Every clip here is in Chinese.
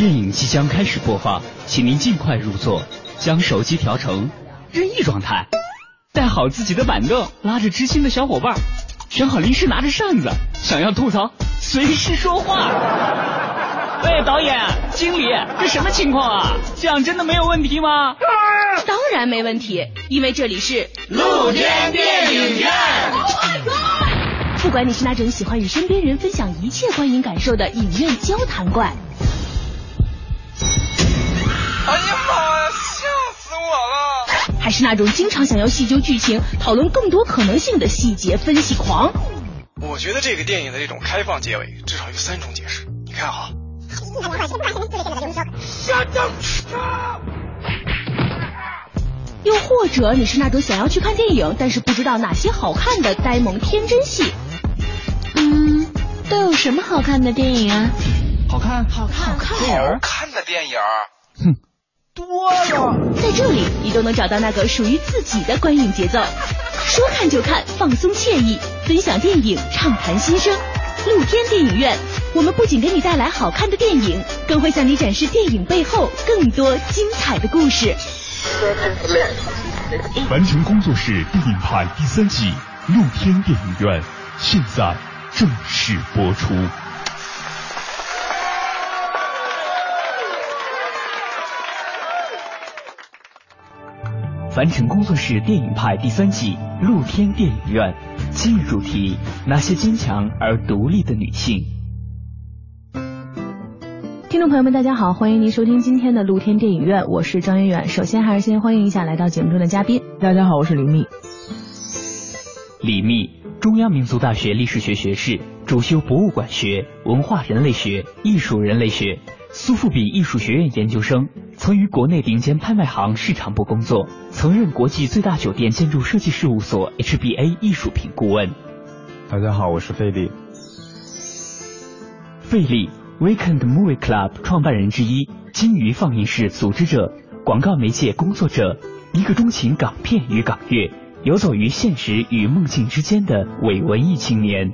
电影即将开始播放，请您尽快入座，将手机调成任意状态，带好自己的板凳，拉着知心的小伙伴，选好零食，拿着扇子，想要吐槽随时说话。喂，导演、经理，这什么情况啊？这样真的没有问题吗？当然没问题，因为这里是露天电影院。不管你是那种喜欢与身边人分享一切观影感受的影院交谈怪。还是那种经常想要细究剧情、讨论更多可能性的细节分析狂。我觉得这个电影的这种开放结尾，至少有三种解释。你看哈。又或者你是那种想要去看电影，但是不知道哪些好看的呆萌天真戏。嗯，都有什么好看的电影啊？好看，好看，好看，好看的电影。哼，多了。在这里，你都能找到那个属于自己的观影节奏，说看就看，放松惬意，分享电影，畅谈心声。露天电影院，我们不仅给你带来好看的电影，更会向你展示电影背后更多精彩的故事。完成工作室电影派第三季露天电影院现在正式播出。凡尘工作室电影派第三季露天电影院，今日主题：那些坚强而独立的女性。听众朋友们，大家好，欢迎您收听今天的露天电影院，我是张远远。首先还是先欢迎一下来到节目中的嘉宾。大家好，我是李密。李密，中央民族大学历史学学士，主修博物馆学、文化人类学、艺术人类学。苏富比艺术学院研究生，曾于国内顶尖拍卖行市场部工作，曾任国际最大酒店建筑设计事务所 HBA 艺术品顾问。大家好，我是费力。费力，Weekend Movie Club 创办人之一，金鱼放映室组织者，广告媒介工作者，一个钟情港片与港乐，游走于现实与梦境之间的伪文艺青年。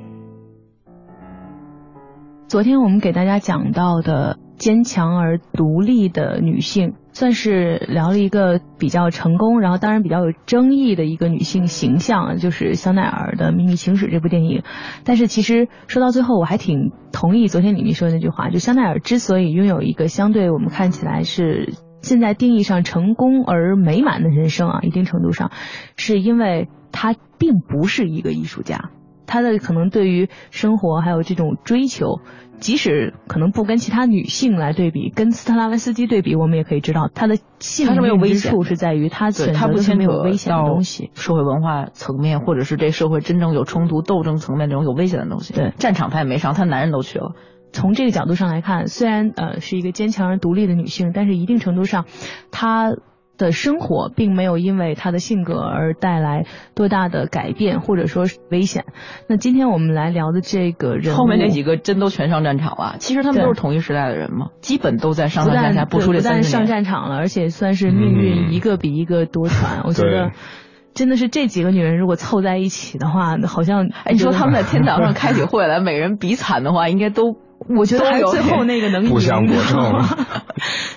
昨天我们给大家讲到的。坚强而独立的女性，算是聊了一个比较成功，然后当然比较有争议的一个女性形象，就是香奈儿的《秘密情史》这部电影。但是其实说到最后，我还挺同意昨天李密说的那句话，就香奈儿之所以拥有一个相对我们看起来是现在定义上成功而美满的人生啊，一定程度上是因为她并不是一个艺术家，她的可能对于生活还有这种追求。即使可能不跟其他女性来对比，跟斯特拉文斯基对比，我们也可以知道她的性命之处是在于她选择的没有危险的东西，社会文化层面或者是这社会真正有冲突斗争层面这种有危险的东西。对，战场她也没上，她男人都去了。从这个角度上来看，虽然呃是一个坚强而独立的女性，但是一定程度上，她。的生活并没有因为他的性格而带来多大的改变，或者说是危险。那今天我们来聊的这个人，后面那几个真都全上战场了。其实他们都是同一时代的人嘛，基本都在上上下下不出这三不但上战场了，而且算是命运一个比一个多舛。我觉得真的是这几个女人如果凑在一起的话，好像哎，你说他们在天堂上开起会来，每人比惨的话，应该都。我觉得还最后那个能赢，不相伯仲。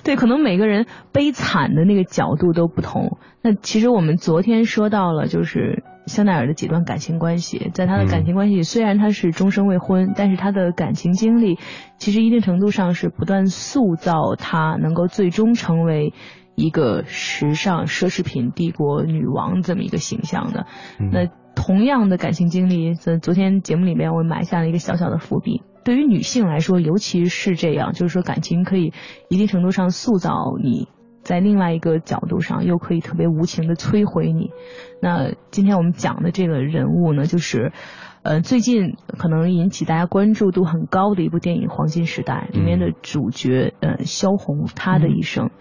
对，可能每个人悲惨的那个角度都不同。那其实我们昨天说到了，就是香奈儿的几段感情关系，在他的感情关系，虽然他是终身未婚，但是他的感情经历，其实一定程度上是不断塑造他能够最终成为一个时尚奢侈品帝国女王这么一个形象的。那同样的感情经历，在昨天节目里面，我埋下了一个小小的伏笔。对于女性来说，尤其是这样，就是说感情可以一定程度上塑造你，在另外一个角度上又可以特别无情的摧毁你。那今天我们讲的这个人物呢，就是呃最近可能引起大家关注度很高的一部电影《黄金时代》里面的主角呃萧红，她的一生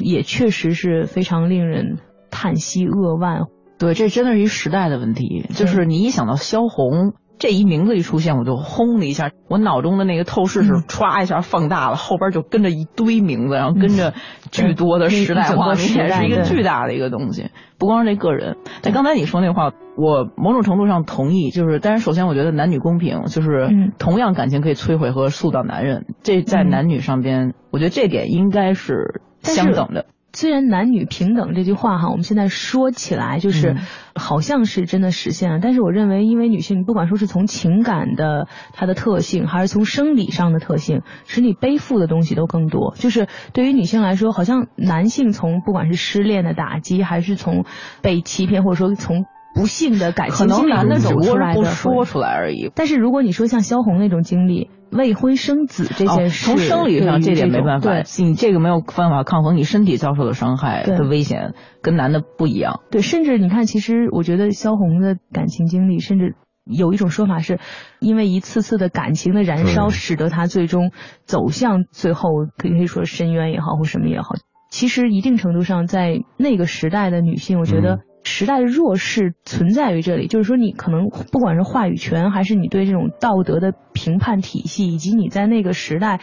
也确实是非常令人叹息扼腕。对，这真的是一时代的问题。就是你一想到萧红，这一名字一出现，我就轰的一下，我脑中的那个透视是歘一下放大了，后边就跟着一堆名字，然后跟着巨多的时代画面，是一个巨大的一个东西。不光是这个人，但刚才你说那话，我某种程度上同意。就是，但是首先我觉得男女公平，就是同样感情可以摧毁和塑造男人，这在男女上边，我觉得这点应该是相等的。虽然男女平等这句话哈，我们现在说起来就是好像是真的实现了，但是我认为，因为女性不管说是从情感的它的特性，还是从生理上的特性，使你背负的东西都更多。就是对于女性来说，好像男性从不管是失恋的打击，还是从被欺骗，或者说从不幸的感情经历中走出来的，说出来而已。但是如果你说像萧红那种经历。未婚生子这件事，从生理上这点没办法，你这个没有办法抗衡，你身体遭受的伤害的危险跟男的不一样。对，甚至你看，其实我觉得萧红的感情经历，甚至有一种说法是，因为一次次的感情的燃烧，使得她最终走向最后可以说深渊也好，或什么也好。其实一定程度上，在那个时代的女性，我觉得。时代的弱势存在于这里，就是说你可能不管是话语权，还是你对这种道德的评判体系，以及你在那个时代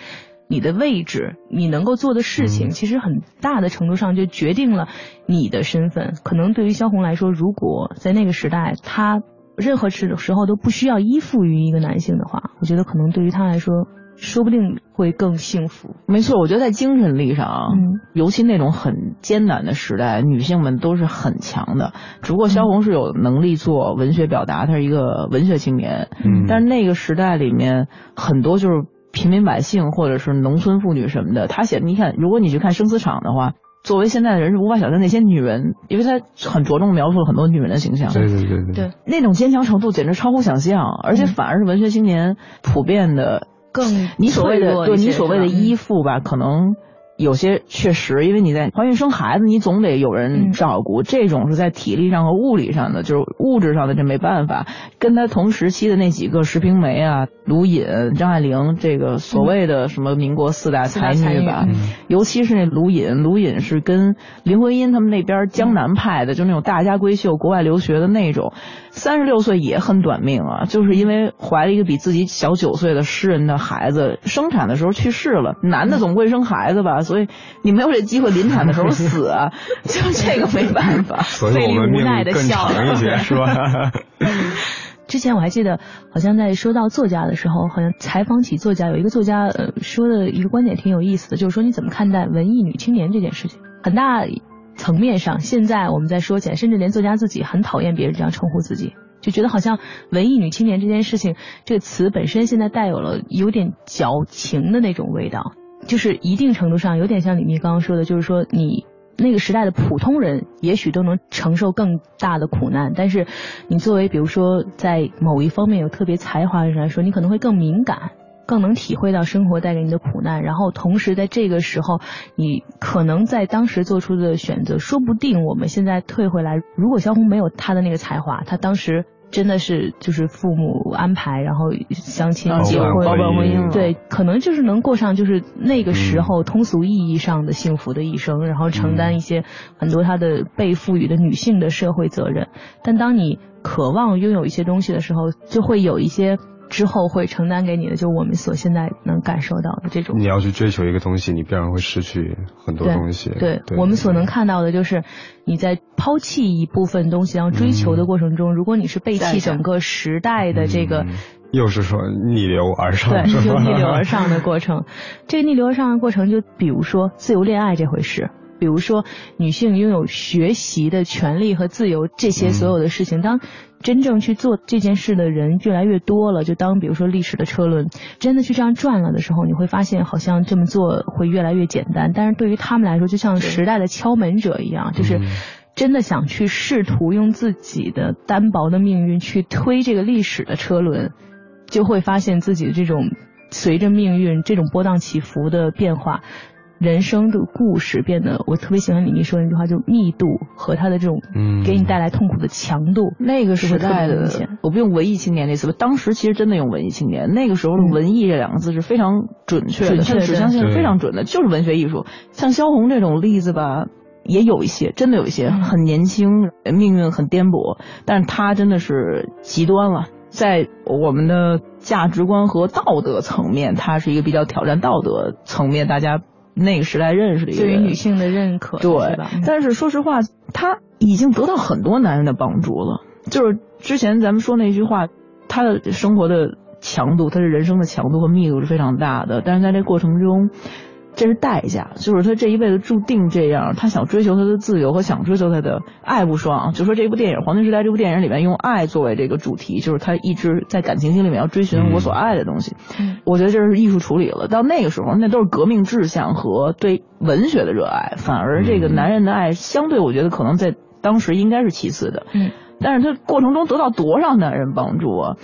你的位置，你能够做的事情，其实很大的程度上就决定了你的身份。可能对于萧红来说，如果在那个时代，她任何时时候都不需要依附于一个男性的话，我觉得可能对于她来说。说不定会更幸福。没错，我觉得在精神力上，嗯，尤其那种很艰难的时代，女性们都是很强的。只不过萧红是有能力做文学表达，她是一个文学青年。嗯，但是那个时代里面很多就是平民百姓或者是农村妇女什么的，她写，你看，如果你去看《生死场》的话，作为现在的人是无法想象那些女人，因为她很着重描述了很多女人的形象。对对对对，对那种坚强程度简直超乎想象，而且反而是文学青年普遍的。更你所谓的对你所谓的依附吧，可能。有些确实，因为你在怀孕生孩子，你总得有人照顾。这种是在体力上和物理上的，就是物质上的，这没办法。跟他同时期的那几个石平梅啊、卢隐、张爱玲，这个所谓的什么民国四大才女吧，尤其是那卢隐，卢隐是跟林徽因他们那边江南派的，就那种大家闺秀，国外留学的那种，三十六岁也很短命啊，就是因为怀了一个比自己小九岁的诗人的孩子，生产的时候去世了。男的总会生孩子吧？所以你没有这机会临产的时候死，就这个没办法。所以我们命更长一些，是吧？之前我还记得，好像在说到作家的时候，好像采访起作家，有一个作家呃说的一个观点挺有意思的，就是说你怎么看待文艺女青年这件事情？很大层面上，现在我们在说起来，甚至连作家自己很讨厌别人这样称呼自己，就觉得好像文艺女青年这件事情这个词本身现在带有了有点矫情的那种味道。就是一定程度上有点像李密刚刚说的，就是说你那个时代的普通人也许都能承受更大的苦难，但是你作为比如说在某一方面有特别才华的人来说，你可能会更敏感，更能体会到生活带给你的苦难，然后同时在这个时候，你可能在当时做出的选择，说不定我们现在退回来，如果萧红没有他的那个才华，他当时。真的是就是父母安排，然后相亲结婚，包办婚姻，对，可能就是能过上就是那个时候通俗意义上的幸福的一生，然后承担一些很多他的被赋予的女性的社会责任。但当你渴望拥有一些东西的时候，就会有一些。之后会承担给你的，就我们所现在能感受到的这种。你要去追求一个东西，你必然会失去很多东西。对，我们所能看到的就是你在抛弃一部分东西，然后追求的过程中，如果你是背弃整个时代的这个，又是说逆流而上，对，就逆流而上的过程。这个逆流而上的过程，就比如说自由恋爱这回事。比如说，女性拥有学习的权利和自由，这些所有的事情，当真正去做这件事的人越来越多了，就当比如说历史的车轮真的去这样转了的时候，你会发现好像这么做会越来越简单。但是对于他们来说，就像时代的敲门者一样，就是真的想去试图用自己的单薄的命运去推这个历史的车轮，就会发现自己的这种随着命运这种波荡起伏的变化。人生的故事变得，我特别喜欢李密说那句话，就密度和他的这种，嗯，给你带来痛苦的强度。那个时代的，我不用文艺青年那词吧，当时其实真的用文艺青年。那个时候的文艺这两个字是非常准确的，它的指向性是非常准的，就是文学艺术。像萧红这种例子吧，也有一些，真的有一些很年轻，命运很颠簸，但是他真的是极端了。在我们的价值观和道德层面，他是一个比较挑战道德层面，大家那个时代认识的一个对于女性的认可，对吧？但是说实话，她已经得到很多男人的帮助了。就是之前咱们说那句话，她的生活的强度，她的人生的强度和密度是非常大的，但是在这过程中。这是代价，就是他这一辈子注定这样。他想追求他的自由和想追求他的爱不双。就说这部电影《黄金时代》这部电影里面用爱作为这个主题，就是他一直在感情经里面要追寻我所爱的东西。嗯，我觉得这是艺术处理了。到那个时候，那都是革命志向和对文学的热爱，反而这个男人的爱相对，我觉得可能在当时应该是其次的。嗯，但是他过程中得到多少男人帮助啊？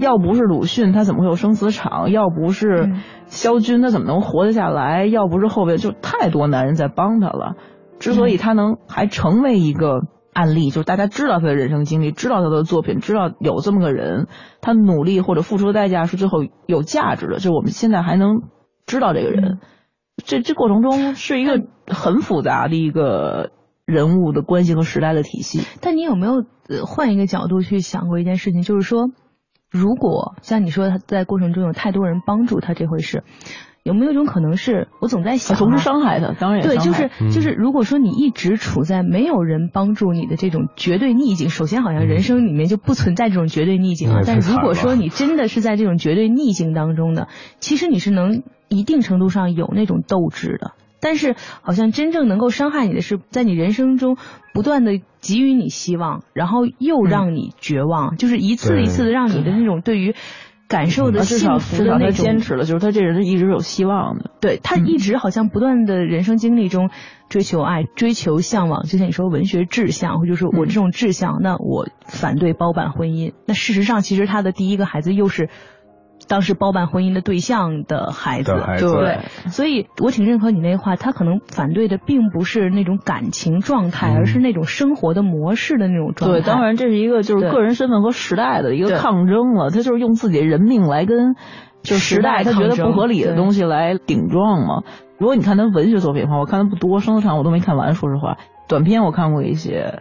要不是鲁迅，他怎么会有生死场？要不是萧军，他怎么能活得下来？要不是后边就太多男人在帮他了。之所以他能还成为一个案例，就是大家知道他的人生经历，知道他的作品，知道有这么个人，他努力或者付出的代价是最后有价值的。就我们现在还能知道这个人，这这过程中是一个很复杂的一个人物的关系和时代的体系。但你有没有换一个角度去想过一件事情，就是说？如果像你说他在过程中有太多人帮助他这回事，有没有一种可能是我总在想，总是伤害他，当然对，就是就是，如果说你一直处在没有人帮助你的这种绝对逆境，首先好像人生里面就不存在这种绝对逆境了。但如果说你真的是在这种绝对逆境当中的，其实你是能一定程度上有那种斗志的。但是，好像真正能够伤害你的是，在你人生中不断的给予你希望，然后又让你绝望，就是一次一次的让你的那种对于感受的幸福的那种坚持了，就是他这人是一直有希望的。对他一直好像不断的人生经历中追求爱、追求向往，就像你说文学志向，或者说我这种志向，那我反对包办婚姻。那事实上，其实他的第一个孩子又是。当时包办婚姻的对象的孩子，对，所以我挺认可你那话，他可能反对的并不是那种感情状态，而是那种生活的模式的那种状态。对，当然这是一个就是个人身份和时代的一个抗争了，他就是用自己的人命来跟就时代他觉得不合理的东西来顶撞嘛。如果你看他文学作品的话，我看的不多，生死场我都没看完，说实话，短片我看过一些。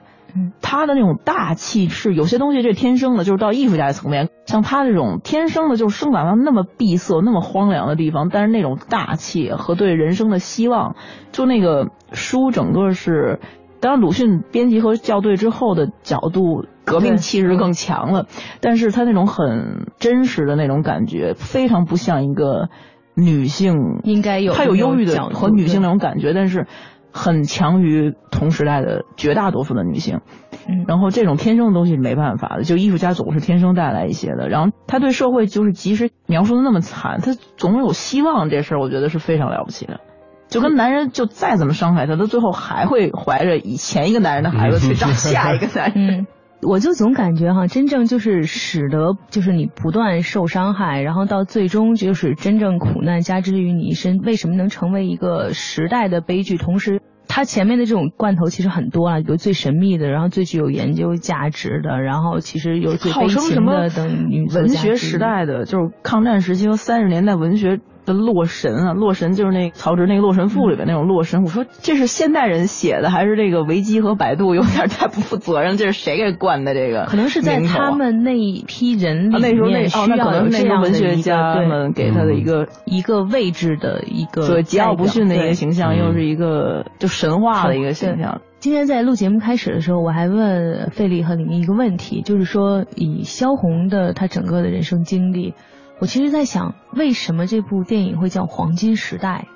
他的那种大气是有些东西这天生的，就是到艺术家的层面，像他这种天生的，就是生长到那么闭塞、那么荒凉的地方，但是那种大气和对人生的希望，就那个书整个是，当然鲁迅编辑和校对之后的角度，革命气势更强了，但是他那种很真实的那种感觉，非常不像一个女性应该有，他有忧郁的和女性那种感觉，但是。很强于同时代的绝大多数的女性，嗯，然后这种天生的东西没办法的，就艺术家总是天生带来一些的。然后他对社会就是即使描述的那么惨，他总有希望，这事儿我觉得是非常了不起的。就跟男人就再怎么伤害他，他最后还会怀着以前一个男人的孩子去 找下一个男人。我就总感觉哈，真正就是使得就是你不断受伤害，然后到最终就是真正苦难加之于你一身，为什么能成为一个时代的悲剧？同时，它前面的这种罐头其实很多啊，有最神秘的，然后最具有研究价值的，然后其实有最悲情的等女文学时代的，就是抗战时期和三十年代文学。洛神啊，洛神就是那曹植那个《洛神赋》里边那种洛神。我说这是现代人写的，还是这个维基和百度有点太不负责任？这是谁给灌的？这个 可能是在他们那一批人里面那时候那可能那些文学家们给他的一个一个位置的一个对桀骜不驯的一个形象，又是一个就神话的一个形象。今天在录节目开始的时候，我还问费力和李明一个问题，就是说以萧红的他整个的人生经历。我其实，在想，为什么这部电影会叫《黄金时代》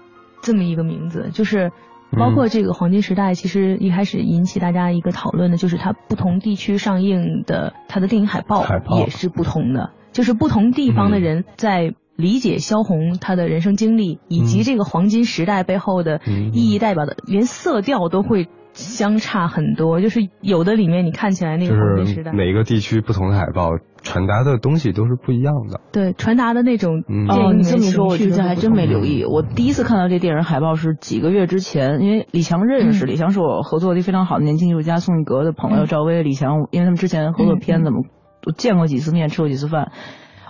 这么一个名字？就是包括这个《黄金时代》，其实一开始引起大家一个讨论的，就是它不同地区上映的它的电影海报也是不同的，就是不同地方的人在理解萧红她的人生经历以及这个黄金时代背后的意义代表的，连色调都会相差很多。就是有的里面你看起来那个黄金时代，每个地区不同的海报。传达的东西都是不一样的。对，传达的那种哦，你这么说，我之前还真没留意。我第一次看到这电影海报是几个月之前，因为李强认识李强是我合作的非常好的年轻艺术家宋一格的朋友赵薇。李强，因为他们之前合作片子嘛，我见过几次面，吃过几次饭。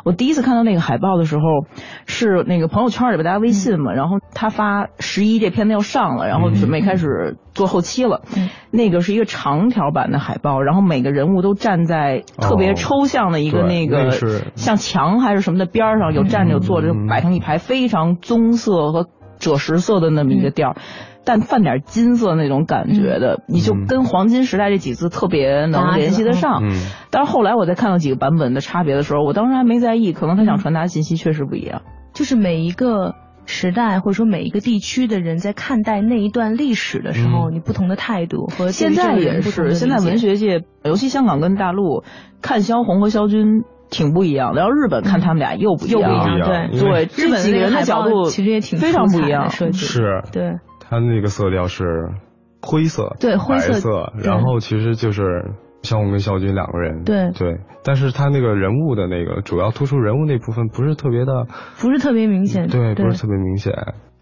我第一次看到那个海报的时候，是那个朋友圈里边大家微信嘛，然后他发十一这片子要上了，然后准备开始做后期了。那个是一个长条版的海报，然后每个人物都站在特别抽象的一个那个像墙还是什么的边上，有站着有坐着，摆成一排非常棕色和赭石色的那么一个调。但泛点金色那种感觉的，你就跟黄金时代这几字特别能联系得上。但是后来我在看到几个版本的差别的时候，我当时还没在意，可能他想传达信息确实不一样。就是每一个时代或者说每一个地区的人在看待那一段历史的时候，你不同的态度和现在也是。现在文学界，尤其香港跟大陆看萧红和萧军挺不一样的，然后日本看他们俩又不一样。对对，日本人的角度其实也挺非常不一样，设计是，对。它那个色调是灰色，对，灰色，然后其实就是萧红跟萧军两个人，对对，但是他那个人物的那个主要突出人物那部分不是特别的，不是特别明显，对，不是特别明显。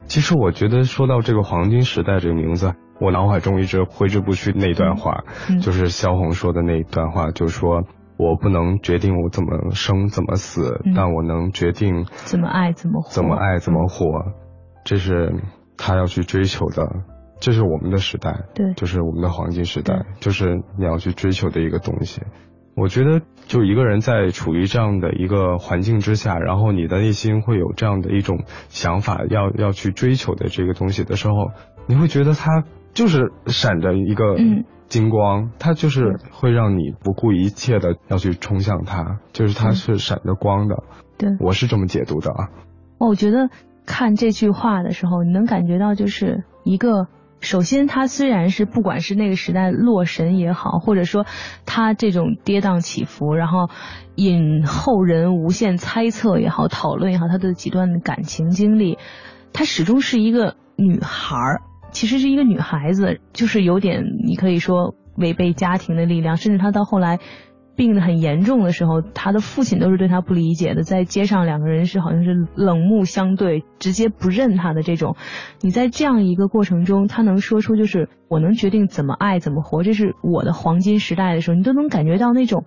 其实我觉得说到这个黄金时代这个名字，我脑海中一直挥之不去那段话，就是萧红说的那一段话，就是说我不能决定我怎么生怎么死，但我能决定怎么爱怎么活，怎么爱怎么活，这是。他要去追求的，这是我们的时代，对，就是我们的黄金时代，就是你要去追求的一个东西。我觉得，就一个人在处于这样的一个环境之下，然后你的内心会有这样的一种想法，要要去追求的这个东西的时候，你会觉得它就是闪着一个金光，它就是会让你不顾一切的要去冲向它，就是它是闪着光的。对，我是这么解读的啊。我觉得。看这句话的时候，你能感觉到就是一个，首先他虽然是不管是那个时代洛神也好，或者说他这种跌宕起伏，然后引后人无限猜测也好，讨论也好，他的几段感情经历，他始终是一个女孩儿，其实是一个女孩子，就是有点你可以说违背家庭的力量，甚至他到后来。病得很严重的时候，他的父亲都是对他不理解的，在街上两个人是好像是冷目相对，直接不认他的这种。你在这样一个过程中，他能说出就是我能决定怎么爱怎么活，这是我的黄金时代的时候，你都能感觉到那种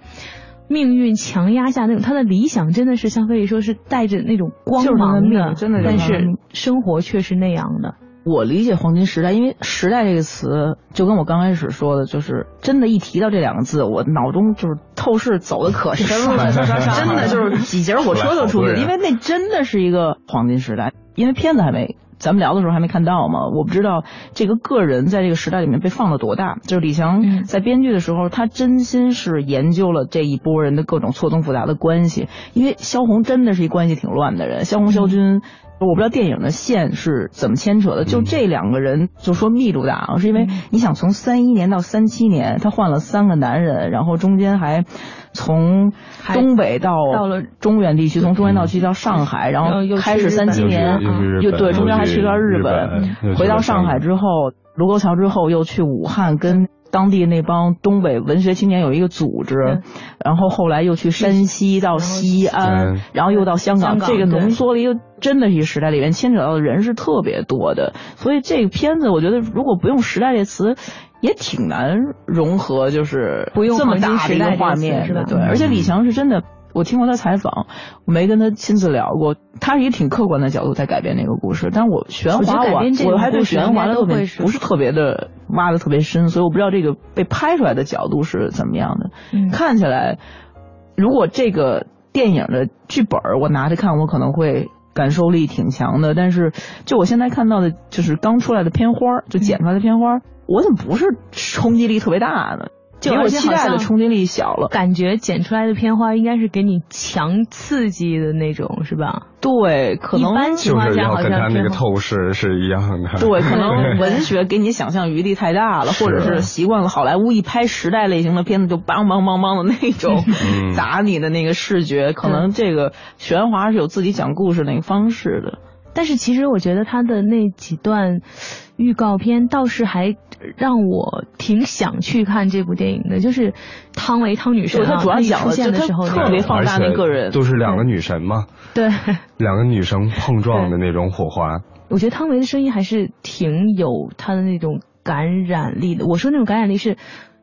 命运强压下那种他的理想真的是像可以说是带着那种光芒的，真的，但是生活却是那样的。我理解黄金时代，因为“时代”这个词，就跟我刚开始说的，就是真的，一提到这两个字，我脑中就是透视走的可深了，真的就是几节火车都出去，因为那真的是一个黄金时代。因为片子还没，咱们聊的时候还没看到嘛，我不知道这个个人在这个时代里面被放了多大。就是李翔在编剧的时候，他真心是研究了这一波人的各种错综复杂的关系，因为萧红真的是一关系挺乱的人，萧红、萧军。我不知道电影的线是怎么牵扯的，就这两个人就说密度大啊，是因为你想从三一年到三七年，他换了三个男人，然后中间还从东北到到了中原地区，从中原地区到上海，然后又开始三七年，又对中间还去了日本，回到上海。之后，卢沟桥之后又去武汉跟。当地那帮东北文学青年有一个组织，然后后来又去山西到西安，然后又到香港，这个浓缩了一个真的一个时代里面牵扯到的人是特别多的，所以这个片子我觉得如果不用“时代”这词，也挺难融合，就是不用这么大的一个画面，是吧？对，而且李强是真的。我听过他采访，我没跟他亲自聊过。他是一个挺客观的角度在改编那个故事，但是我玄华我我还对玄华的特别不是特别的挖的特别深，所以我不知道这个被拍出来的角度是怎么样的。看起来，如果这个电影的剧本我拿着看，我可能会感受力挺强的。但是就我现在看到的，就是刚出来的片花，就剪出来的片花，我怎么不是冲击力特别大呢？比我期待的冲击力小了，感觉剪出来的片花应该是给你强刺激的那种，是吧？对，可能就是要跟他那个透视是一样的。对，可能文学给你想象余地太大了，或者是习惯了好莱坞一拍时代类型的片子就梆梆梆梆的那种砸你的那个视觉，可能这个玄华是有自己讲故事那个方式的。但是其实我觉得他的那几段预告片倒是还让我挺想去看这部电影的，就是汤唯汤女神啊，他主要讲的时候特别放大那个人，都是两个女神嘛，对，两个女生碰撞的那种火花。我觉得汤唯的声音还是挺有她的那种感染力的。我说那种感染力是，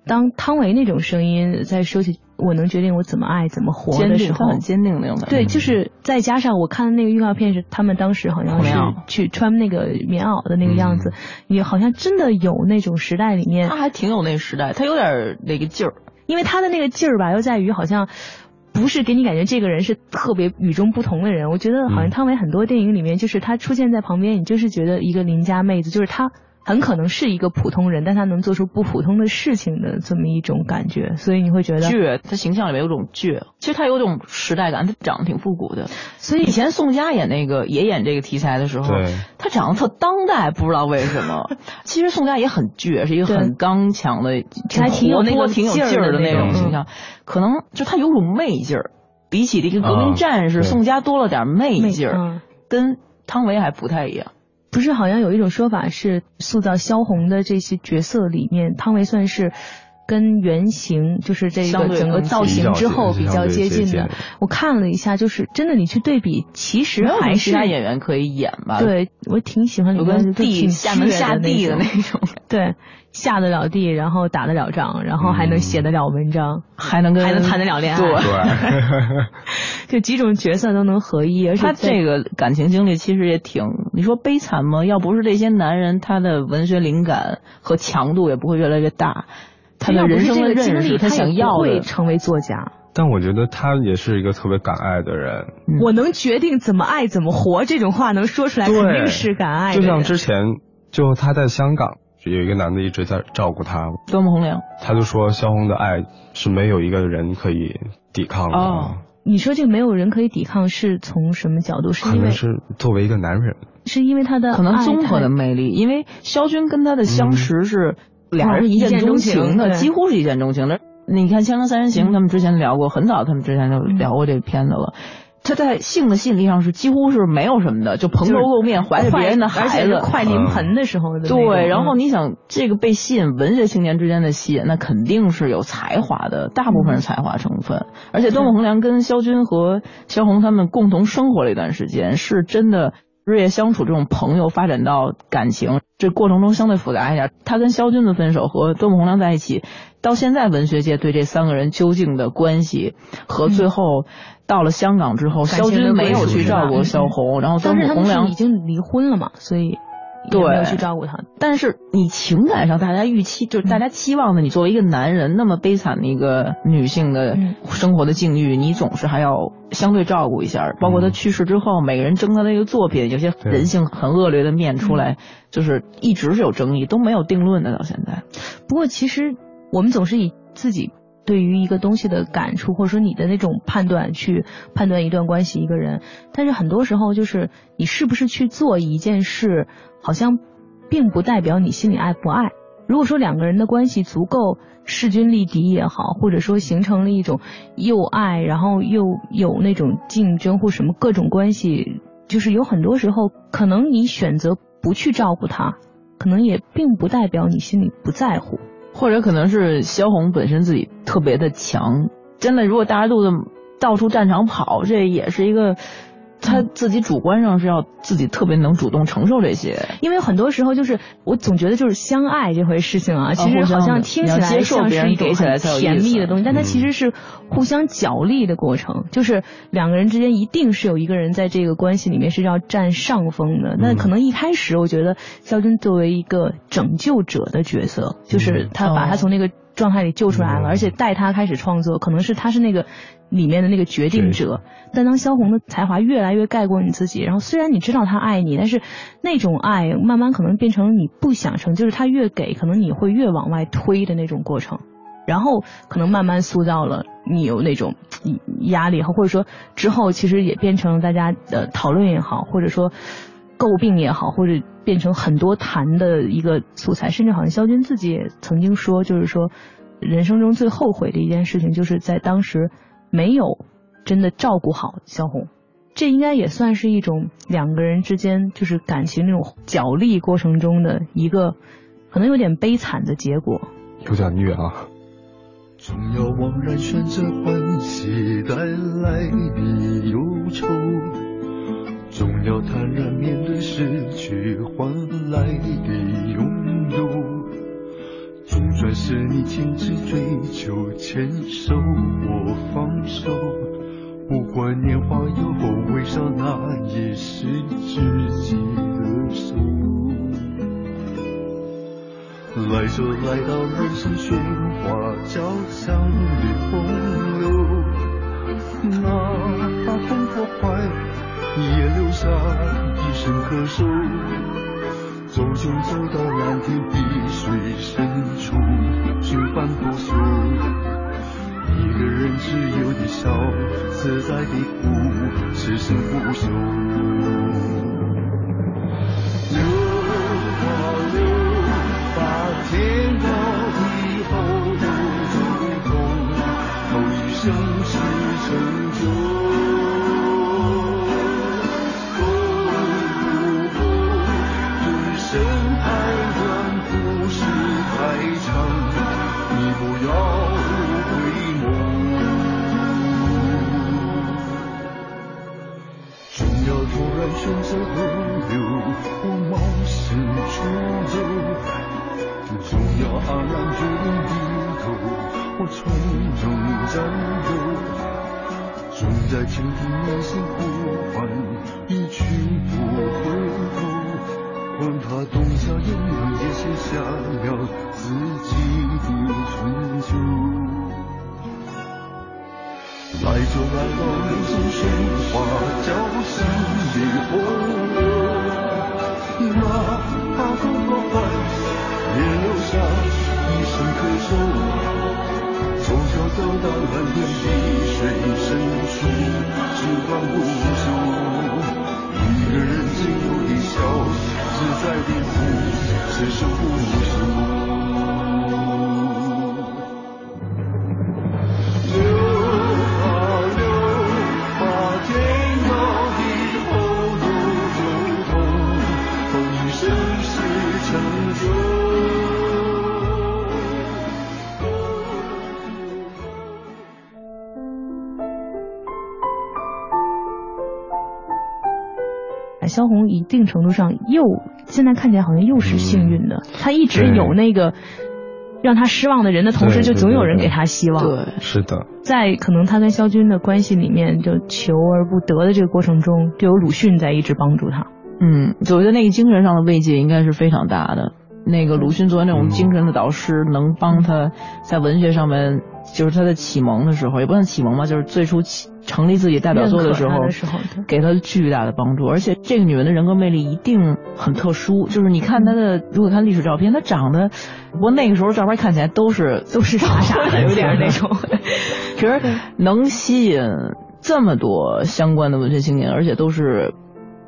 当汤唯那种声音在说起。我能决定我怎么爱怎么活的时候，很坚定那种。对，就是再加上我看的那个预告片是他们当时好像是去穿那个棉袄的那个样子，你好像真的有那种时代里面，他还挺有那时代，他有点那个劲儿，因为他的那个劲儿吧，又在于好像不是给你感觉这个人是特别与众不同的人。我觉得好像汤唯很多电影里面，就是他出现在旁边，你就是觉得一个邻家妹子，就是他。很可能是一个普通人，但他能做出不普通的事情的这么一种感觉，所以你会觉得倔。他形象里面有种倔，其实他有种时代感，他长得挺复古的。所以以前宋佳演那个也演这个题材的时候，他长得特当代，不知道为什么。其实宋佳也很倔，是一个很刚强的，还挺有那个挺有劲儿的那种形象。可能就他有种媚劲儿，比起这个革命战士，宋佳多了点媚劲儿，跟汤唯还不太一样。不是，好像有一种说法是，塑造萧红的这些角色里面，汤唯算是跟原型，就是这个整个造型之后比较接近的。我看了一下，就是真的，你去对比，其实还是其他演员可以演吧？对，我挺喜欢里面地下能下地的那种。对。下得了地，然后打得了仗，然后还能写得了文章，还能跟还能谈得了恋爱，对，就几种角色都能合一。而且他这个感情经历其实也挺，你说悲惨吗？要不是这些男人，他的文学灵感和强度也不会越来越大。他的人生的经历，他想要会成为作家。但我觉得他也是一个特别敢爱的人。我能决定怎么爱怎么活，这种话能说出来，肯定是敢爱。就像之前，就他在香港。有一个男的一直在照顾他，多么洪亮，他就说萧红的爱是没有一个人可以抵抗的。哦，你说这个没有人可以抵抗是从什么角度？是因为是作为一个男人，是因为他的可能综合的魅力。因为肖军跟他的相识是俩人一见钟情的，几乎是一见钟情的。你看《锵锵三人行》，他们之前聊过，很早他们之前就聊过这个片子了。他在性的吸引力上是几乎是没有什么的，就蓬头垢面怀着别人的孩子，快临盆的时候的。对，然后你想这个被吸引，文学青年之间的吸引，那肯定是有才华的，大部分是才华成分。而且端木蕻良跟萧军和萧红他们共同生活了一段时间，是真的日夜相处，这种朋友发展到感情，这过程中相对复杂一点。他跟萧军的分手和端木蕻良在一起，到现在文学界对这三个人究竟的关系和最后。到了香港之后，萧军没有去照顾萧红，然后端木蕻良已经离婚了嘛，所以对没有去照顾他。但是你情感上，大家预期就是大家期望的，你作为一个男人那么悲惨的一个女性的生活的境遇，你总是还要相对照顾一下。包括他去世之后，每个人争他的一个作品，有些人性很恶劣的面出来，就是一直是有争议，都没有定论的到现在。不过其实我们总是以自己。对于一个东西的感触，或者说你的那种判断，去判断一段关系、一个人，但是很多时候就是你是不是去做一件事，好像并不代表你心里爱不爱。如果说两个人的关系足够势均力敌也好，或者说形成了一种又爱然后又有那种竞争或什么各种关系，就是有很多时候可能你选择不去照顾他，可能也并不代表你心里不在乎。或者可能是萧红本身自己特别的强，真的，如果大家肚子到处战场跑，这也是一个。他自己主观上是要自己特别能主动承受这些，因为很多时候就是我总觉得就是相爱这回事情啊，其实好像听起来像是一种很甜蜜的东西，但它其实是互相角力的过程，就是两个人之间一定是有一个人在这个关系里面是要占上风的。那可能一开始我觉得肖军作为一个拯救者的角色，就是他把他从那个状态里救出来了，而且带他开始创作，可能是他是那个。里面的那个决定者，但当萧红的才华越来越盖过你自己，然后虽然你知道他爱你，但是那种爱慢慢可能变成你不想成，就是他越给，可能你会越往外推的那种过程，然后可能慢慢塑造了你有那种压力，或者说之后其实也变成大家的讨论也好，或者说诟病也好，或者变成很多谈的一个素材，甚至好像肖军自己也曾经说，就是说人生中最后悔的一件事情，就是在当时。没有真的照顾好萧红，这应该也算是一种两个人之间就是感情那种角力过程中的一个可能有点悲惨的结果。有点虐啊。总要枉然选择欢喜带来的忧愁，总要坦然面对失去换来的拥有。总算是你坚持追求，牵手，我放手，不管年华有多微笑，那也是知己的手。来就来到人生喧哗交响的洪流，哪怕痛破你，也留下一声咳嗽。走就走到蓝天碧水深处，循环不休。一个人自由的笑，自在的哭，此生不朽。在的哭，此生不休。萧红一定程度上又现在看起来好像又是幸运的，他一直有那个让他失望的人的同时，就总有人给他希望。对，是的，在可能他跟肖军的关系里面，就求而不得的这个过程中，就有鲁迅在一直帮助他。嗯，我觉得那个精神上的慰藉应该是非常大的。那个鲁迅作为那种精神的导师，能帮他在文学上面，就是他的启蒙的时候，也不算启蒙吧，就是最初起成立自己代表作的时候他时候，给他巨大的帮助。而且这个女人的人格魅力一定很特殊，就是你看她的，如果看历史照片，她长得，不过那个时候照片看起来都是都是傻傻的，有点那种。其实能吸引这么多相关的文学青年，而且都是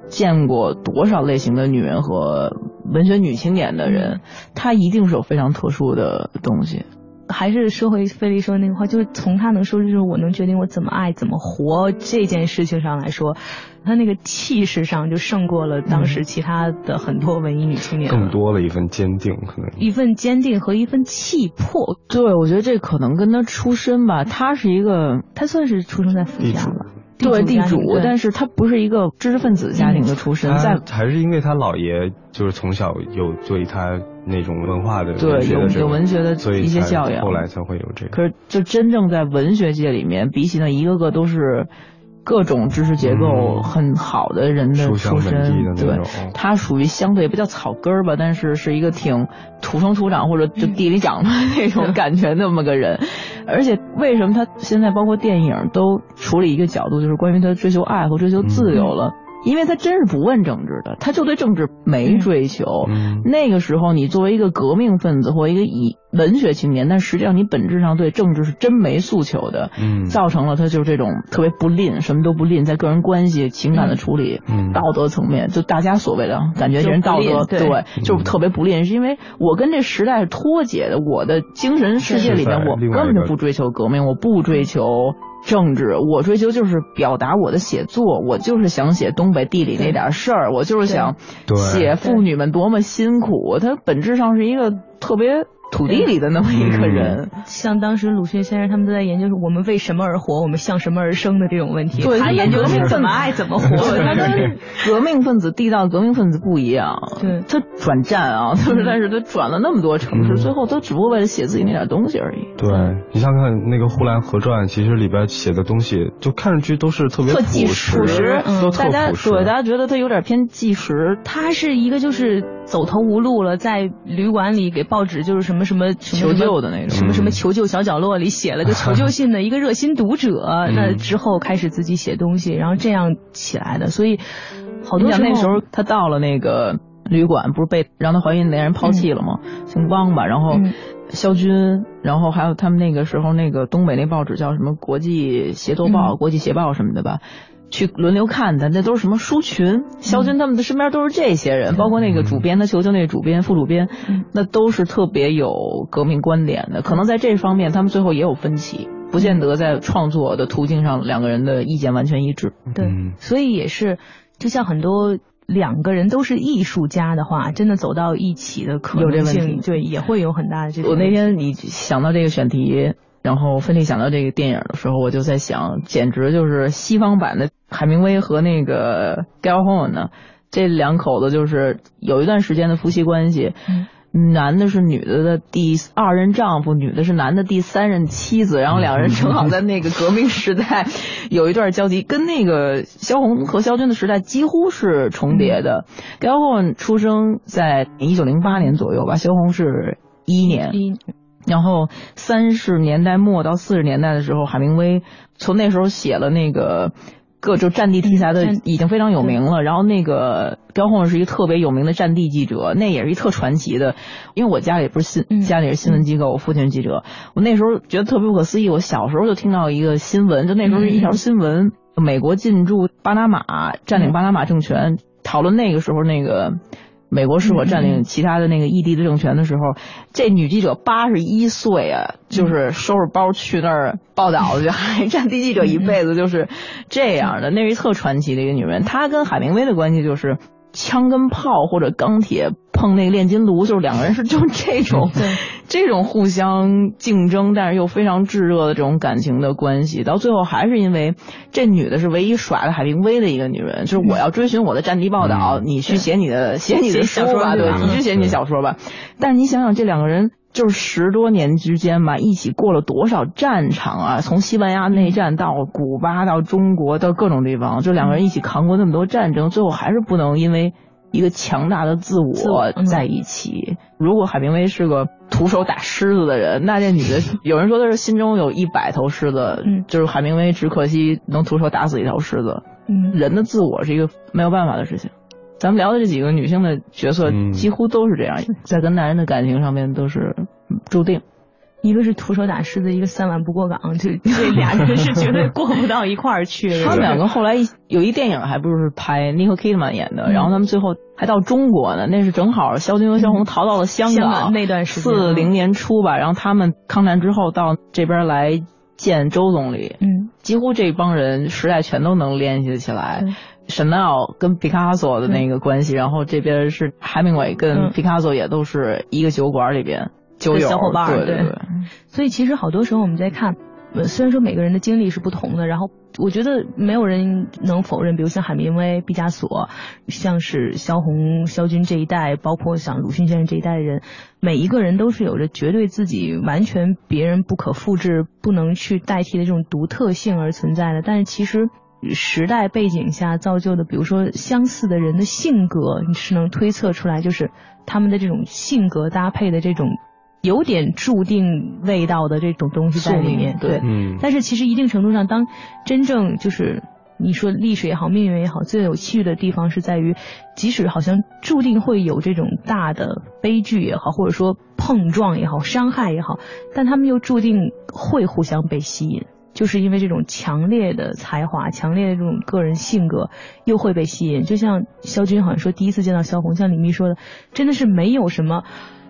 见过多少类型的女人和文学女青年的人，她一定是有非常特殊的东西。还是说回菲利说的那个话，就是从他能说就是我能决定我怎么爱怎么活这件事情上来说，他那个气势上就胜过了当时其他的很多文艺女青年，更多了一份坚定，可能。一份坚定和一份气魄。对，我觉得这可能跟她出身吧，她是一个他算是出生在富家吧，对地主家庭，对。但是他不是一个知识分子家庭的出身，在他还是因为他姥爷就是从小有对他那种文化的对有有文学的一些教养。后来才会有这个。可是，就真正在文学界里面，比起那一个个都是各种知识结构嗯。很好的人的出身，对，他属于相对也不叫草根儿吧，但是是一个挺土生土长或者就地里长的那种感觉那么个人。而且为什么他现在包括电影都处理一个角度，就是关于他追求爱和追求自由了？因为他真是不问政治的，他就对政治没追求。嗯那个时候，你作为一个革命分子或一个以文学青年，但实际上你本质上对政治是真没诉求的，嗯造成了他就是这种特别不吝，什么都不吝，在个人关系、情感的处理、嗯道德层面，就大家所谓的感觉这人道德对就是特别不吝，是因为我跟这时代是脱节的，我的精神世界里面，我根本就不追求革命，我不追求。政治，我追求就是表达我的写作，我就是想写东北地里那点事儿，我就是想写妇女们多么辛苦。它本质上是一个特别土地里的那么一个人。像当时鲁迅先生他们都在研究我们为什么而活，我们向什么而生的这种问题。对，他研究的是怎么爱怎么活。他跟革命分子、地道革命分子不一样。对，他转战啊，就是但是他转了那么多城市，最后他只不过为了写自己那点东西而已。对你想看那个《呼兰河传》，其实里边写的东西就看上去都是特别朴实，都特大家对大家觉得他有点偏纪实。他是一个就是走投无路了，在旅馆里给报纸就是什么什么求救的那种，什么什么求救小角落里写了个 求救信的一个热心读者。那之后开始自己写东西，然后这样起来的。所以好多那时候他到了那个旅馆，不是被让他怀孕那人抛弃了吗？姓汪吧，然后肖军，然后还有他们那个时候那个东北那报纸叫什么《国际协奏报》《国际协报》什么的吧。去轮流看他，那都是什么书群？肖军他们的身边都是这些人，包括那个主编，他求求那个主编、副主编，那都是特别有革命观点的。可能在这方面，他们最后也有分歧，不见得在创作的途径上两个人的意见完全一致。对，所以也是，就像很多两个人都是艺术家的话，真的走到一起的可能性，对，也会有很大的这种。我那天你想到这个选题。然后分析想到这个电影的时候，我就在想，简直就是西方版的海明威和那个 Gellhorn 呢，这两口子就是有一段时间的夫妻关系，男的是女的的第二任丈夫，女的是男的第三任妻子，然后两人正好在那个革命时代 有一段交集，跟那个萧红和萧军的时代几乎是重叠的。Gellhorn 出生在一九零八年左右吧，萧红是一年。然后三十年代末到四十年代的时候，海明威从那时候写了那个各种战地题材的，已经非常有名了。然后那个刁晃是一个特别有名的战地记者，那也是一特传奇的。因为我家里不是新家里是新闻机构，我父亲是记者。我那时候觉得特别不可思议。我小时候就听到一个新闻，就那时候是一条新闻：美国进驻巴拿马，占领巴拿马政权，讨论那个时候那个。美国是否占领其他的那个异地的政权的时候，这女记者八十一岁啊，就是收拾包去那儿报道去，还战地记者一辈子就是这样的，那是一特传奇的一个女人。她跟海明威的关系就是。枪跟炮或者钢铁碰那个炼金炉，就是两个人是就这种，这种互相竞争，但是又非常炙热的这种感情的关系，到最后还是因为这女的是唯一耍了海明威的一个女人，就是我要追寻我的战地报道，你去写你的写你的书吧，对，你去写你的小说吧。但是你想想这两个人。就是十多年之间吧，一起过了多少战场啊？从西班牙内战到古巴，到中国，到各种地方，就两个人一起扛过那么多战争，最后还是不能因为一个强大的自我在一起。如果海明威是个徒手打狮子的人，那这女的 有人说她是心中有一百头狮子，就是海明威只可惜能徒手打死一头狮子。人的自我是一个没有办法的事情。咱们聊的这几个女性的角色，几乎都是这样，在跟男人的感情上面都是注定。一个是徒手打狮子，一个三碗不过岗，就这俩人是绝对过不到一块儿去。他们两个后来有一电影，还不是拍 n i c o Kidman 演的，然后他们最后还到中国呢。那是正好肖军和萧红逃到了香港那段时间，四零年初吧。然后他们抗战之后到这边来见周总理，嗯，几乎这帮人时代全都能联系起来。沈奈奥跟毕卡索的那个关系，然后这边是海明威跟毕卡索也都是一个酒馆里边酒友小伙伴，对对。所以其实好多时候我们在看，虽然说每个人的经历是不同的，然后我觉得没有人能否认，比如像海明威、毕加索，像是萧红、萧军这一代，包括像鲁迅先生这一代的人，每一个人都是有着绝对自己完全别人不可复制、不能去代替的这种独特性而存在的。但是其实。时代背景下造就的，比如说相似的人的性格，你是能推测出来，就是他们的这种性格搭配的这种有点注定味道的这种东西在里面。对，嗯。但是其实一定程度上，当真正就是你说历史也好，命运也好，最有趣的地方是在于，即使好像注定会有这种大的悲剧也好，或者说碰撞也好，伤害也好，但他们又注定会互相被吸引。就是因为这种强烈的才华、强烈的这种个人性格，又会被吸引。就像肖军好像说，第一次见到萧红，像李密说的，真的是没有什么，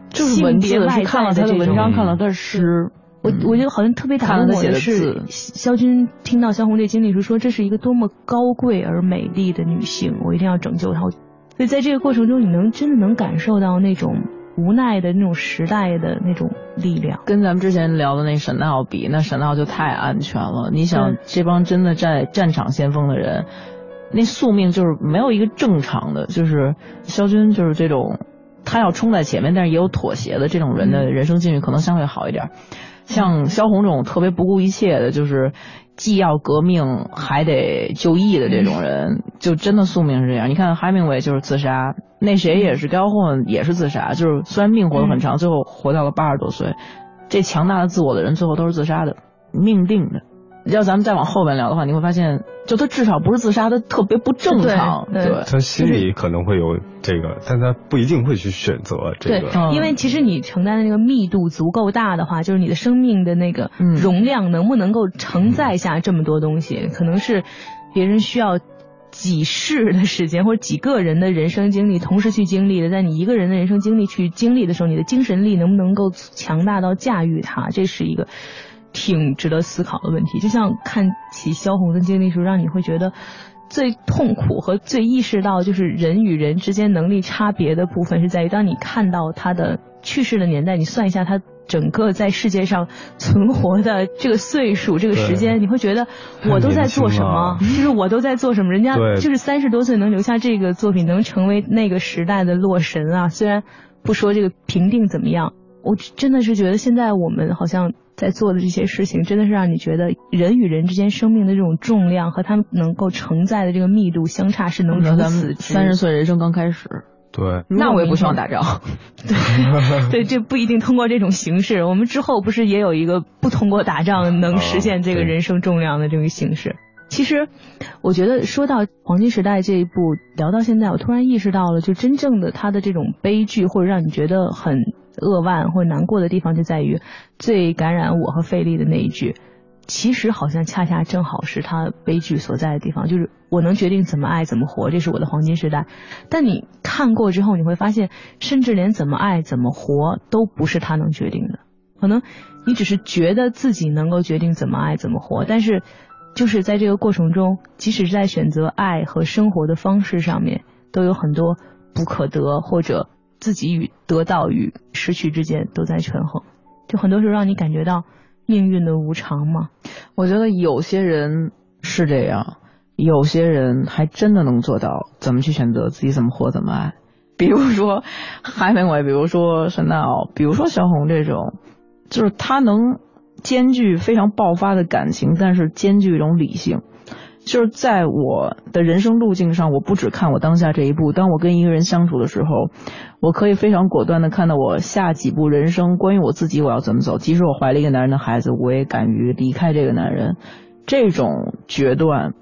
就是文字是看了他的文章，看了他的诗。我我觉得好像特别打动我的是，肖军听到萧红这经历时说，这是一个多么高贵而美丽的女性，我一定要拯救她。所以在这个过程中，你能真的能感受到那种无奈的那种时代的那种力量。跟咱们之前聊的那沈奥比，那沈奥就太安全了。你想，这帮真的在战场先锋的人，那宿命就是没有一个正常的，就是肖军就是这种，他要冲在前面，但是也有妥协的这种人的人生境遇可能相对好一点。像萧红这种特别不顾一切的，就是既要革命还得就义的这种人，就真的宿命是这样。你看海明威就是自杀，那谁也是高混也是自杀，就是虽然命活得很长，最后活到了八十多岁，这强大的自我的人最后都是自杀的，命定的。要咱们再往后边聊的话，你会发现，就他至少不是自杀，他特别不正常。对，他心里可能会有这个，但他不一定会去选择这个。对，因为其实你承担的那个密度足够大的话，就是你的生命的那个容量能不能够承载下这么多东西，可能是别人需要几世的时间或者几个人的人生经历同时去经历的，在你一个人的人生经历去经历的时候，你的精神力能不能够强大到驾驭它，这是一个。挺值得思考的问题，就像看起萧红的经历时，让你会觉得最痛苦和最意识到，就是人与人之间能力差别的部分，是在于当你看到他的去世的年代，你算一下他整个在世界上存活的这个岁数、这个时间，你会觉得我都在做什么？就是我都在做什么？人家就是三十多岁能留下这个作品，能成为那个时代的洛神啊！虽然不说这个评定怎么样，我真的是觉得现在我们好像。在做的这些事情，真的是让你觉得人与人之间生命的这种重量和他们能够承载的这个密度相差是能如此。三十岁人生刚开始，对，那我也不希望打仗。对，对，这不一定通过这种形式。我们之后不是也有一个不通过打仗能实现这个人生重量的这个形式？其实，我觉得说到黄金时代这一部，聊到现在，我突然意识到了，就真正的他的这种悲剧，或者让你觉得很。扼腕或难过的地方就在于最感染我和费力的那一句，其实好像恰恰正好是他悲剧所在的地方，就是我能决定怎么爱怎么活，这是我的黄金时代。但你看过之后，你会发现，甚至连怎么爱怎么活都不是他能决定的。可能你只是觉得自己能够决定怎么爱怎么活，但是就是在这个过程中，即使是在选择爱和生活的方式上面，都有很多不可得或者。自己与得到与失去之间都在权衡，就很多时候让你感觉到命运的无常嘛。我觉得有些人是这样，有些人还真的能做到怎么去选择自己怎么活怎么爱。比如说海明威，比如说沈闹，比如说萧红这种，就是他能兼具非常爆发的感情，但是兼具一种理性。就是在我的人生路径上，我不只看我当下这一步。当我跟一个人相处的时候，我可以非常果断的看到我下几步人生，关于我自己我要怎么走。即使我怀了一个男人的孩子，我也敢于离开这个男人。这种决断，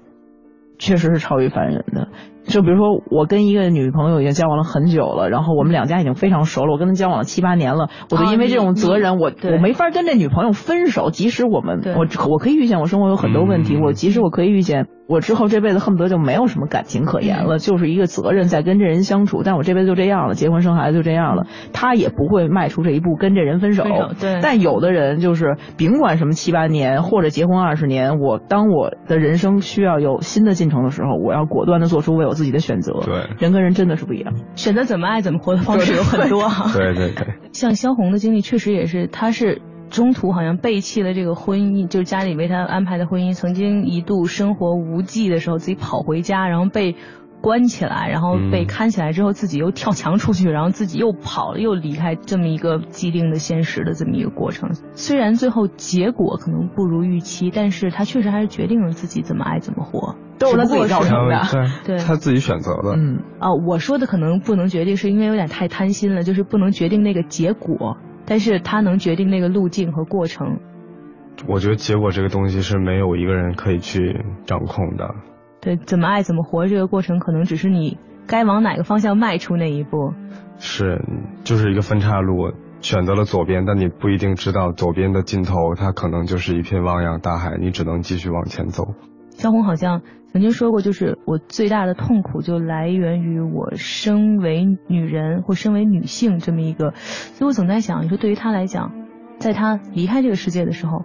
确实是超于凡人的。就比如说，我跟一个女朋友已经交往了很久了，然后我们两家已经非常熟了。我跟她交往了七八年了，我就因为这种责任，我我没法跟这女朋友分手。即使我们我我可以预见我生活有很多问题，我即使我可以预见。我之后这辈子恨不得就没有什么感情可言了，就是一个责任在跟这人相处。但我这辈子就这样了，结婚生孩子就这样了，他也不会迈出这一步跟这人分手。对。但有的人就是甭管什么七八年或者结婚二十年，我当我的人生需要有新的进程的时候，我要果断的做出为我自己的选择。对。人跟人真的是不一样，选择怎么爱怎么活的方式有很多。对对对。像萧红的经历确实也是，她是。中途好像背弃了这个婚姻，就是家里为他安排的婚姻。曾经一度生活无计的时候，自己跑回家，然后被关起来，然后被看起来之后，自己又跳墙出去，然后自己又跑了，又离开这么一个既定的现实的这么一个过程。虽然最后结果可能不如预期，但是他确实还是决定了自己怎么爱怎么活，都是他自己造成的，对，他自己选择的。嗯，啊，我说的可能不能决定，是因为有点太贪心了，就是不能决定那个结果。但是他能决定那个路径和过程。我觉得结果这个东西是没有一个人可以去掌控的。对，怎么爱怎么活这个过程，可能只是你该往哪个方向迈出那一步。是，就是一个分岔路，选择了左边，但你不一定知道左边的尽头，它可能就是一片汪洋大海，你只能继续往前走。萧红好像曾经说过，就是我最大的痛苦就来源于我身为女人或身为女性这么一个。所以我总在想，你说对于她来讲，在她离开这个世界的时候，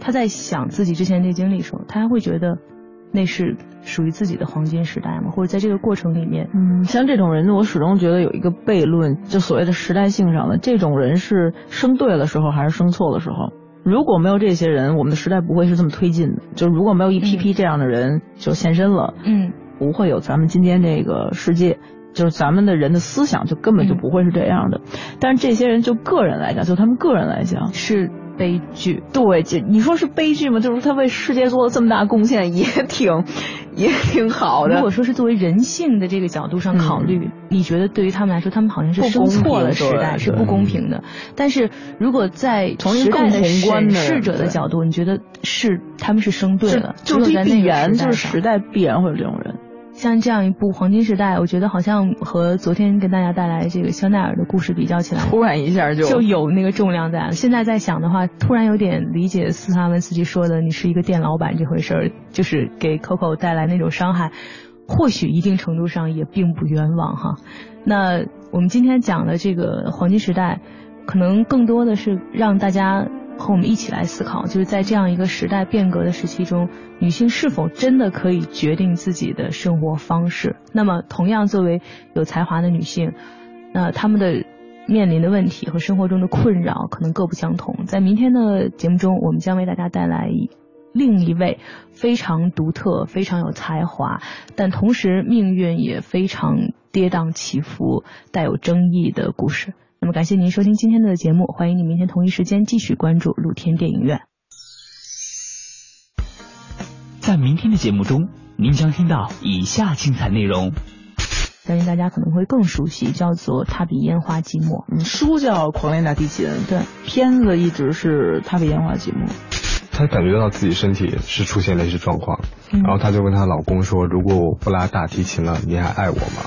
她在想自己之前那经历的时候，她还会觉得那是属于自己的黄金时代吗？或者在这个过程里面，嗯，像这种人，我始终觉得有一个悖论，就所谓的时代性上的这种人是生对了时候还是生错的时候？如果没有这些人，我们的时代不会是这么推进的。就如果没有一批批这样的人就现身了，嗯，不会有咱们今天这个世界。就是咱们的人的思想就根本就不会是这样的。但是这些人就个人来讲，就他们个人来讲是。悲剧，对，这你说是悲剧吗？就是他为世界做了这么大贡献，也挺，也挺好的。如果说是作为人性的这个角度上考虑，你觉得对于他们来说，他们好像是生错了时代，是不公平的。但是如果在从一个宏观的审视者的角度，你觉得是他们是生对了？就是必然，就是时代必然会有这种人。像这样一部黄金时代，我觉得好像和昨天跟大家带来这个香奈儿的故事比较起来，突然一下就就有那个重量在了。现在在想的话，突然有点理解斯哈文斯基说的“你是一个店老板”这回事儿，就是给 Coco 带来那种伤害，或许一定程度上也并不冤枉哈。那我们今天讲的这个黄金时代，可能更多的是让大家。和我们一起来思考，就是在这样一个时代变革的时期中，女性是否真的可以决定自己的生活方式？那么，同样作为有才华的女性，那她们的面临的问题和生活中的困扰可能各不相同。在明天的节目中，我们将为大家带来另一位非常独特、非常有才华，但同时命运也非常跌宕起伏、带有争议的故事。那么感谢您收听今天的节目，欢迎您明天同一时间继续关注露天电影院。在明天的节目中，您将听到以下精彩内容。相信大家可能会更熟悉，叫做《他比烟花寂寞》。嗯，书叫《狂恋大提琴》，对，片子一直是《他比烟花寂寞》。她感觉到自己身体是出现了一些状况，然后她就问她老公说：“如果我不拉大提琴了，你还爱我吗？”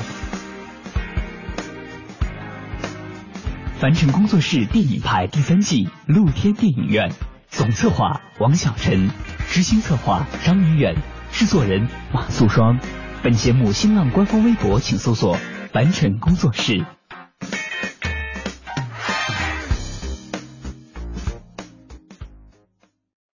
凡尘工作室电影派第三季露天电影院，总策划王小晨，执行策划张明远，制作人马素双。本节目新浪官方微博请搜索“凡尘工作室”。